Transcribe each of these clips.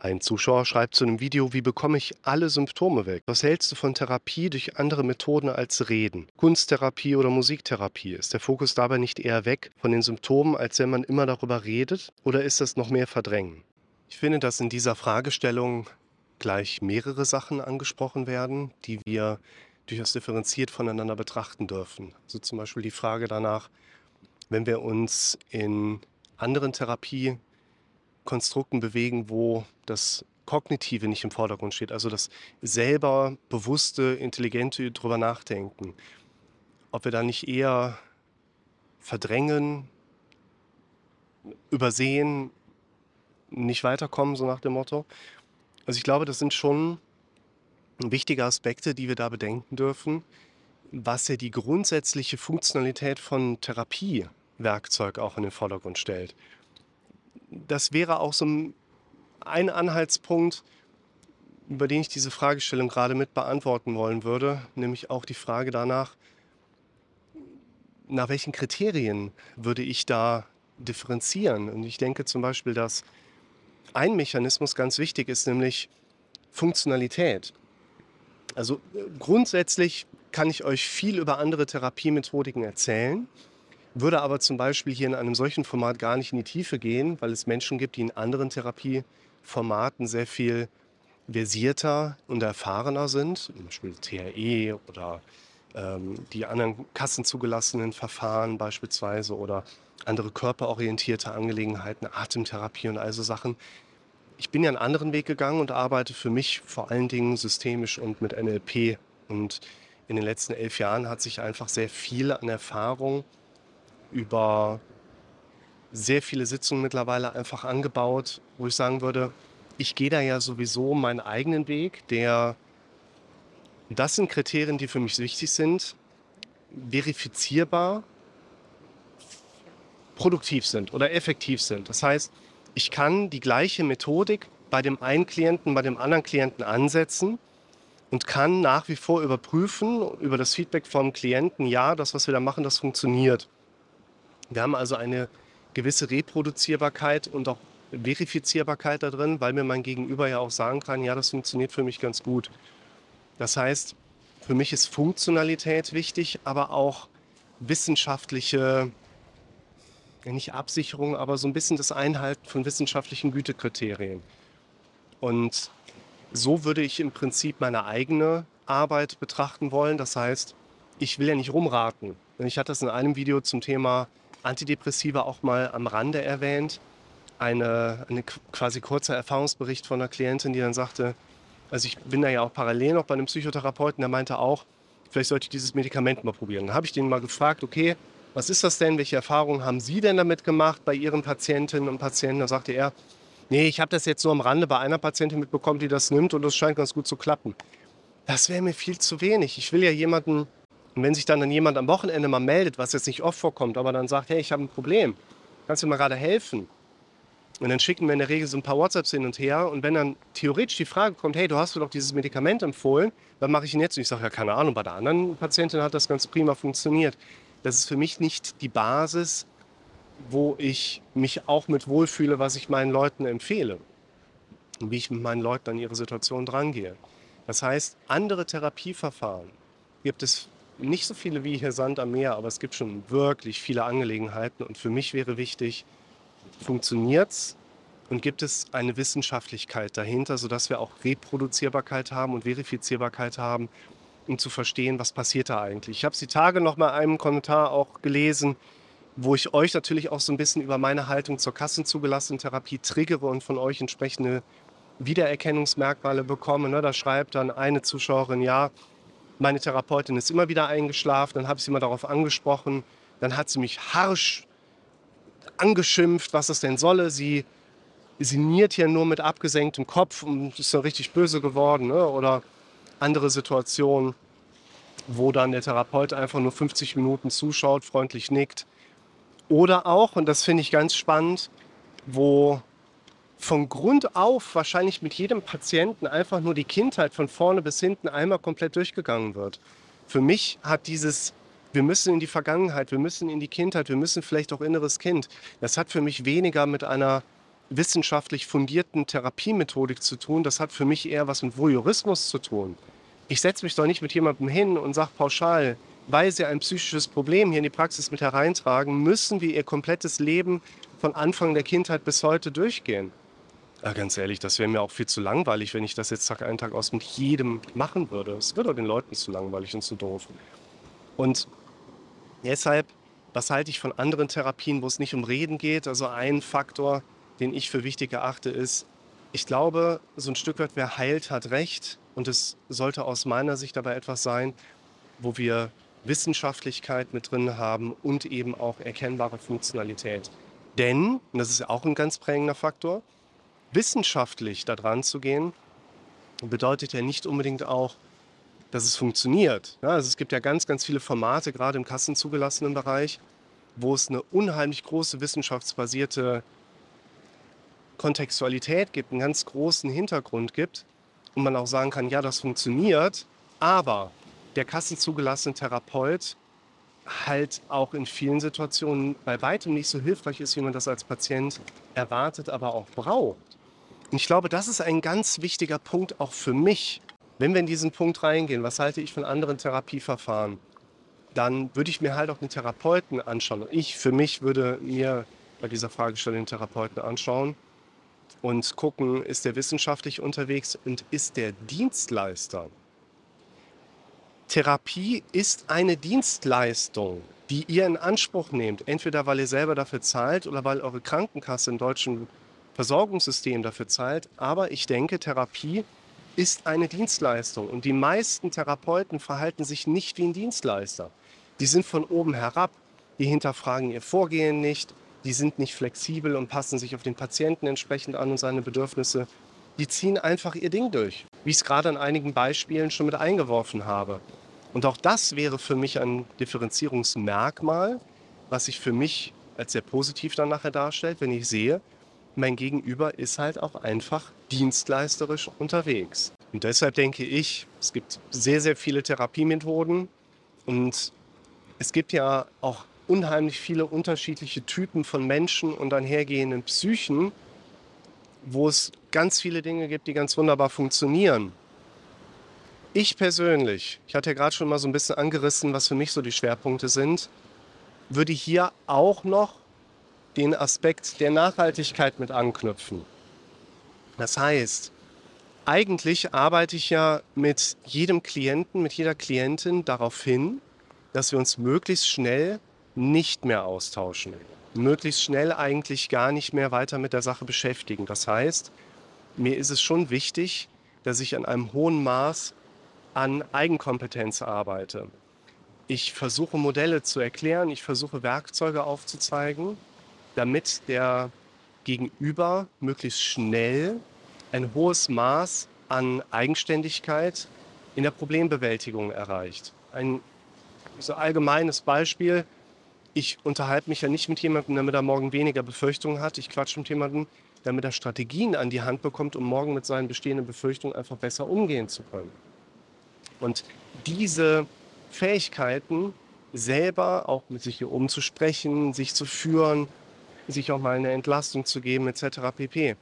Ein Zuschauer schreibt zu einem Video, wie bekomme ich alle Symptome weg? Was hältst du von Therapie durch andere Methoden als Reden? Kunsttherapie oder Musiktherapie? Ist der Fokus dabei nicht eher weg von den Symptomen, als wenn man immer darüber redet? Oder ist das noch mehr Verdrängen? Ich finde, dass in dieser Fragestellung gleich mehrere Sachen angesprochen werden, die wir durchaus differenziert voneinander betrachten dürfen. So zum Beispiel die Frage danach, wenn wir uns in anderen Therapie Konstrukten bewegen, wo das Kognitive nicht im Vordergrund steht, also das selber bewusste, intelligente drüber nachdenken. Ob wir da nicht eher verdrängen, übersehen, nicht weiterkommen, so nach dem Motto. Also ich glaube, das sind schon wichtige Aspekte, die wir da bedenken dürfen, was ja die grundsätzliche Funktionalität von Therapiewerkzeug auch in den Vordergrund stellt das wäre auch so ein Anhaltspunkt, über den ich diese Fragestellung gerade mit beantworten wollen würde, nämlich auch die Frage danach, nach welchen Kriterien würde ich da differenzieren? Und ich denke zum Beispiel, dass ein Mechanismus ganz wichtig ist, nämlich Funktionalität. Also grundsätzlich kann ich euch viel über andere Therapiemethodiken erzählen würde aber zum Beispiel hier in einem solchen Format gar nicht in die Tiefe gehen, weil es Menschen gibt, die in anderen Therapieformaten sehr viel versierter und erfahrener sind, zum Beispiel TRE oder ähm, die anderen kassenzugelassenen Verfahren beispielsweise oder andere körperorientierte Angelegenheiten, Atemtherapie und also Sachen. Ich bin ja einen anderen Weg gegangen und arbeite für mich vor allen Dingen systemisch und mit NLP. Und in den letzten elf Jahren hat sich einfach sehr viel an Erfahrung über sehr viele Sitzungen mittlerweile einfach angebaut, wo ich sagen würde, ich gehe da ja sowieso meinen eigenen Weg, der, das sind Kriterien, die für mich wichtig sind, verifizierbar, produktiv sind oder effektiv sind. Das heißt, ich kann die gleiche Methodik bei dem einen Klienten, bei dem anderen Klienten ansetzen und kann nach wie vor überprüfen über das Feedback vom Klienten, ja, das, was wir da machen, das funktioniert. Wir haben also eine gewisse Reproduzierbarkeit und auch Verifizierbarkeit da drin, weil mir mein Gegenüber ja auch sagen kann, ja, das funktioniert für mich ganz gut. Das heißt, für mich ist Funktionalität wichtig, aber auch wissenschaftliche, nicht Absicherung, aber so ein bisschen das Einhalten von wissenschaftlichen Gütekriterien. Und so würde ich im Prinzip meine eigene Arbeit betrachten wollen. Das heißt, ich will ja nicht rumraten. Ich hatte das in einem Video zum Thema Antidepressiva auch mal am Rande erwähnt. Eine, eine quasi kurzer Erfahrungsbericht von einer Klientin, die dann sagte, also ich bin da ja auch parallel noch bei einem Psychotherapeuten, der meinte auch, vielleicht sollte ich dieses Medikament mal probieren. Dann habe ich den mal gefragt, okay, was ist das denn? Welche Erfahrungen haben Sie denn damit gemacht bei Ihren Patientinnen und Patienten? Da sagte er, nee, ich habe das jetzt nur am Rande bei einer Patientin mitbekommen, die das nimmt und das scheint ganz gut zu klappen. Das wäre mir viel zu wenig. Ich will ja jemanden und wenn sich dann, dann jemand am Wochenende mal meldet, was jetzt nicht oft vorkommt, aber dann sagt, hey, ich habe ein Problem, kannst du mir gerade helfen? Und dann schicken wir in der Regel so ein paar WhatsApps hin und her. Und wenn dann theoretisch die Frage kommt, hey, du hast mir doch dieses Medikament empfohlen, was mache ich denn jetzt? Und ich sage, ja, keine Ahnung, bei der anderen Patientin hat das ganz prima funktioniert. Das ist für mich nicht die Basis, wo ich mich auch mit wohlfühle, was ich meinen Leuten empfehle. Und wie ich mit meinen Leuten an ihre Situation drangehe. Das heißt, andere Therapieverfahren gibt es nicht so viele wie hier Sand am Meer, aber es gibt schon wirklich viele Angelegenheiten. Und für mich wäre wichtig, funktioniert es und gibt es eine Wissenschaftlichkeit dahinter, sodass wir auch Reproduzierbarkeit haben und Verifizierbarkeit haben, um zu verstehen, was passiert da eigentlich. Ich habe es die Tage noch mal einem Kommentar auch gelesen, wo ich euch natürlich auch so ein bisschen über meine Haltung zur kassenzugelassenen Therapie triggere und von euch entsprechende Wiedererkennungsmerkmale bekomme. Ne? Da schreibt dann eine Zuschauerin, ja, meine Therapeutin ist immer wieder eingeschlafen, dann habe ich sie mal darauf angesprochen. Dann hat sie mich harsch angeschimpft, was es denn solle. Sie sinniert hier nur mit abgesenktem Kopf und ist dann richtig böse geworden. Ne? Oder andere Situationen, wo dann der Therapeut einfach nur 50 Minuten zuschaut, freundlich nickt. Oder auch, und das finde ich ganz spannend, wo von Grund auf wahrscheinlich mit jedem Patienten einfach nur die Kindheit von vorne bis hinten einmal komplett durchgegangen wird. Für mich hat dieses, wir müssen in die Vergangenheit, wir müssen in die Kindheit, wir müssen vielleicht auch inneres Kind, das hat für mich weniger mit einer wissenschaftlich fundierten Therapiemethodik zu tun. Das hat für mich eher was mit Voyeurismus zu tun. Ich setze mich doch nicht mit jemandem hin und sage pauschal, weil sie ein psychisches Problem hier in die Praxis mit hereintragen, müssen wir ihr komplettes Leben von Anfang der Kindheit bis heute durchgehen. Ja, ganz ehrlich, das wäre mir auch viel zu langweilig, wenn ich das jetzt Tag ein, Tag aus mit jedem machen würde. Es wird doch den Leuten zu langweilig und zu doof. Und deshalb, was halte ich von anderen Therapien, wo es nicht um Reden geht? Also ein Faktor, den ich für wichtig erachte, ist, ich glaube, so ein Stück weit, wer heilt, hat Recht. Und es sollte aus meiner Sicht dabei etwas sein, wo wir Wissenschaftlichkeit mit drin haben und eben auch erkennbare Funktionalität. Denn, und das ist auch ein ganz prägender Faktor, wissenschaftlich daran zu gehen, bedeutet ja nicht unbedingt auch, dass es funktioniert. Ja, also es gibt ja ganz, ganz viele Formate, gerade im kassenzugelassenen Bereich, wo es eine unheimlich große wissenschaftsbasierte Kontextualität gibt, einen ganz großen Hintergrund gibt und man auch sagen kann, ja, das funktioniert, aber der kassenzugelassene Therapeut halt auch in vielen Situationen bei weitem nicht so hilfreich ist, wie man das als Patient erwartet, aber auch braucht. Und ich glaube, das ist ein ganz wichtiger Punkt auch für mich. Wenn wir in diesen Punkt reingehen, was halte ich von anderen Therapieverfahren, dann würde ich mir halt auch den Therapeuten anschauen. Ich für mich würde mir bei dieser Fragestellung den Therapeuten anschauen und gucken, ist der wissenschaftlich unterwegs und ist der Dienstleister. Therapie ist eine Dienstleistung, die ihr in Anspruch nehmt, entweder weil ihr selber dafür zahlt oder weil eure Krankenkasse im deutschen Versorgungssystem dafür zahlt. Aber ich denke, Therapie ist eine Dienstleistung. Und die meisten Therapeuten verhalten sich nicht wie ein Dienstleister. Die sind von oben herab, die hinterfragen ihr Vorgehen nicht, die sind nicht flexibel und passen sich auf den Patienten entsprechend an und seine Bedürfnisse. Die ziehen einfach ihr Ding durch, wie ich es gerade an einigen Beispielen schon mit eingeworfen habe. Und auch das wäre für mich ein Differenzierungsmerkmal, was sich für mich als sehr positiv dann nachher darstellt, wenn ich sehe, mein Gegenüber ist halt auch einfach dienstleisterisch unterwegs. Und deshalb denke ich, es gibt sehr, sehr viele Therapiemethoden und es gibt ja auch unheimlich viele unterschiedliche Typen von Menschen und einhergehenden Psychen, wo es ganz viele Dinge gibt, die ganz wunderbar funktionieren. Ich persönlich, ich hatte ja gerade schon mal so ein bisschen angerissen, was für mich so die Schwerpunkte sind, würde hier auch noch den Aspekt der Nachhaltigkeit mit anknüpfen. Das heißt, eigentlich arbeite ich ja mit jedem Klienten, mit jeder Klientin darauf hin, dass wir uns möglichst schnell nicht mehr austauschen. Möglichst schnell eigentlich gar nicht mehr weiter mit der Sache beschäftigen. Das heißt, mir ist es schon wichtig, dass ich an einem hohen Maß an Eigenkompetenz arbeite. Ich versuche Modelle zu erklären, ich versuche Werkzeuge aufzuzeigen damit der Gegenüber möglichst schnell ein hohes Maß an Eigenständigkeit in der Problembewältigung erreicht. Ein so allgemeines Beispiel. Ich unterhalte mich ja nicht mit jemandem, damit er morgen weniger Befürchtungen hat. Ich quatsche mit jemandem, damit er Strategien an die Hand bekommt, um morgen mit seinen bestehenden Befürchtungen einfach besser umgehen zu können. Und diese Fähigkeiten, selber auch mit sich hier umzusprechen, sich zu führen, sich auch mal eine Entlastung zu geben etc. pp.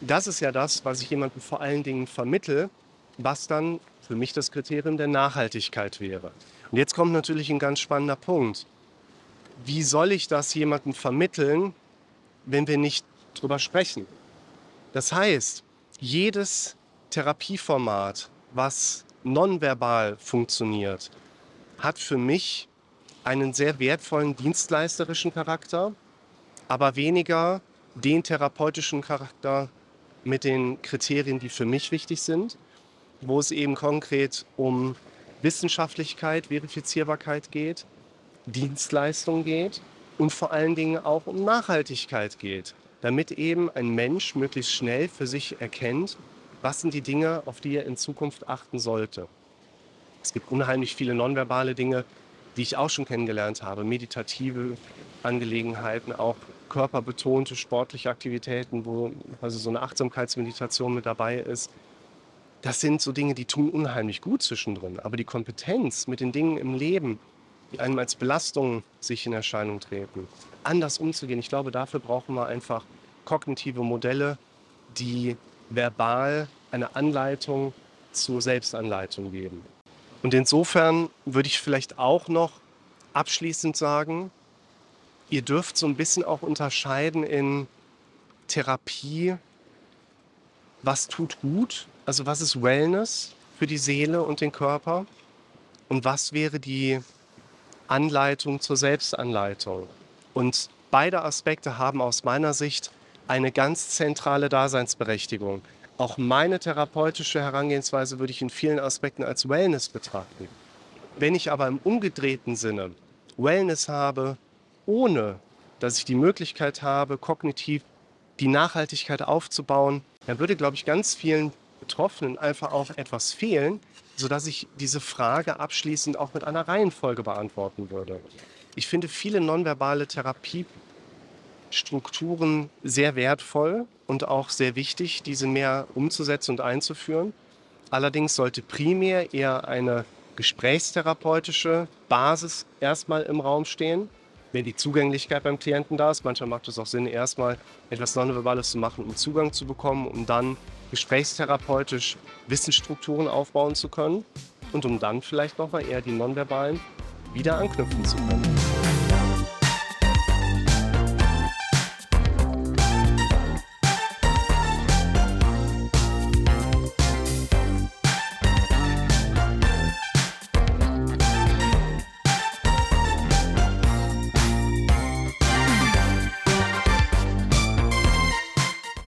Das ist ja das, was ich jemandem vor allen Dingen vermittel, was dann für mich das Kriterium der Nachhaltigkeit wäre. Und jetzt kommt natürlich ein ganz spannender Punkt. Wie soll ich das jemandem vermitteln, wenn wir nicht drüber sprechen? Das heißt, jedes Therapieformat, was nonverbal funktioniert, hat für mich einen sehr wertvollen dienstleisterischen Charakter aber weniger den therapeutischen Charakter mit den Kriterien, die für mich wichtig sind, wo es eben konkret um Wissenschaftlichkeit, Verifizierbarkeit geht, Dienstleistung geht und vor allen Dingen auch um Nachhaltigkeit geht, damit eben ein Mensch möglichst schnell für sich erkennt, was sind die Dinge, auf die er in Zukunft achten sollte. Es gibt unheimlich viele nonverbale Dinge, die ich auch schon kennengelernt habe, meditative Angelegenheiten, auch körperbetonte sportliche Aktivitäten, wo also so eine Achtsamkeitsmeditation mit dabei ist. Das sind so Dinge, die tun unheimlich gut zwischendrin. Aber die Kompetenz mit den Dingen im Leben, einem als Belastung sich in Erscheinung treten, anders umzugehen, ich glaube, dafür brauchen wir einfach kognitive Modelle, die verbal eine Anleitung zur Selbstanleitung geben. Und insofern würde ich vielleicht auch noch abschließend sagen, ihr dürft so ein bisschen auch unterscheiden in Therapie, was tut gut, also was ist Wellness für die Seele und den Körper? Und was wäre die Anleitung zur Selbstanleitung. Und beide Aspekte haben aus meiner Sicht eine ganz zentrale Daseinsberechtigung. Auch meine therapeutische Herangehensweise würde ich in vielen Aspekten als Wellness betrachten. Wenn ich aber im umgedrehten Sinne Wellness habe, ohne dass ich die Möglichkeit habe, kognitiv die Nachhaltigkeit aufzubauen, dann würde, glaube ich, ganz vielen Betroffenen einfach auch etwas fehlen, sodass ich diese Frage abschließend auch mit einer Reihenfolge beantworten würde. Ich finde viele nonverbale Therapiestrukturen sehr wertvoll und auch sehr wichtig, diese mehr umzusetzen und einzuführen. Allerdings sollte primär eher eine gesprächstherapeutische Basis erstmal im Raum stehen, wenn die Zugänglichkeit beim Klienten da ist. Manchmal macht es auch Sinn, erstmal etwas Nonverbales zu machen, um Zugang zu bekommen, um dann gesprächstherapeutisch Wissensstrukturen aufbauen zu können und um dann vielleicht nochmal eher die Nonverbalen wieder anknüpfen zu können.